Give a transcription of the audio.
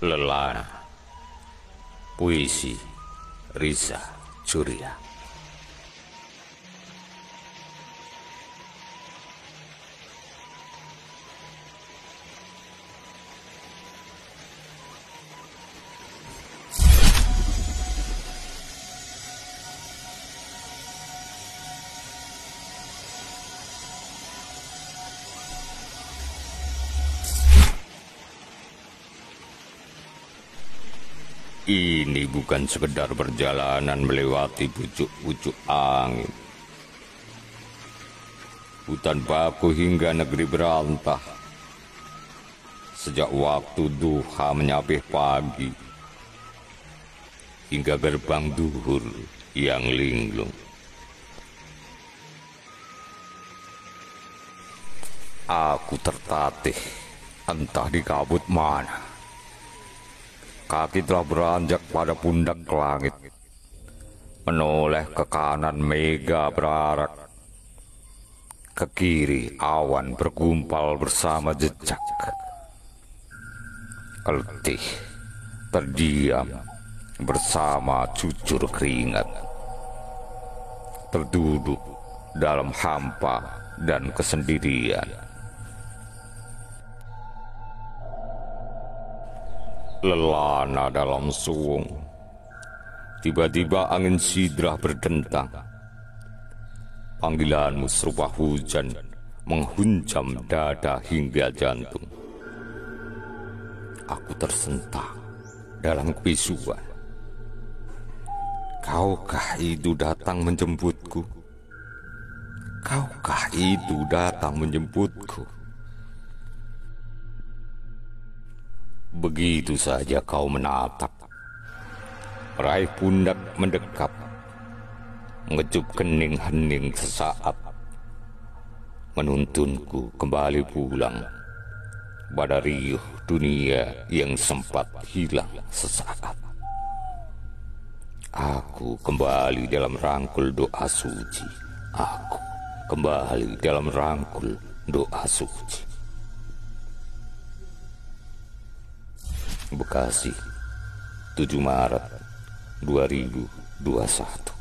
Lelana Puisi Riza Surya Ini bukan sekedar perjalanan melewati pucuk-pucuk angin. Hutan baku hingga negeri berantah. Sejak waktu duha menyapih pagi. Hingga gerbang duhur yang linglung. Aku tertatih entah di kabut mana Kaki telah beranjak pada pundak ke langit. Menoleh ke kanan mega berarak. Ke kiri awan bergumpal bersama jejak. Letih, terdiam bersama cucur keringat. Terduduk dalam hampa dan kesendirian. Lelana dalam suung. Tiba-tiba angin sidrah berdentang. Panggilanmu serupa hujan menghunjam dada hingga jantung. Aku tersentak dalam kebisuan. Kaukah itu datang menjemputku? Kaukah itu datang menjemputku? Begitu saja kau menatap. Raih pundak mendekap. Ngecup kening hening sesaat. Menuntunku kembali pulang. Pada riuh dunia yang sempat hilang sesaat. Aku kembali dalam rangkul doa suci. Aku kembali dalam rangkul doa suci. Bekasi, 7 Maret 2021.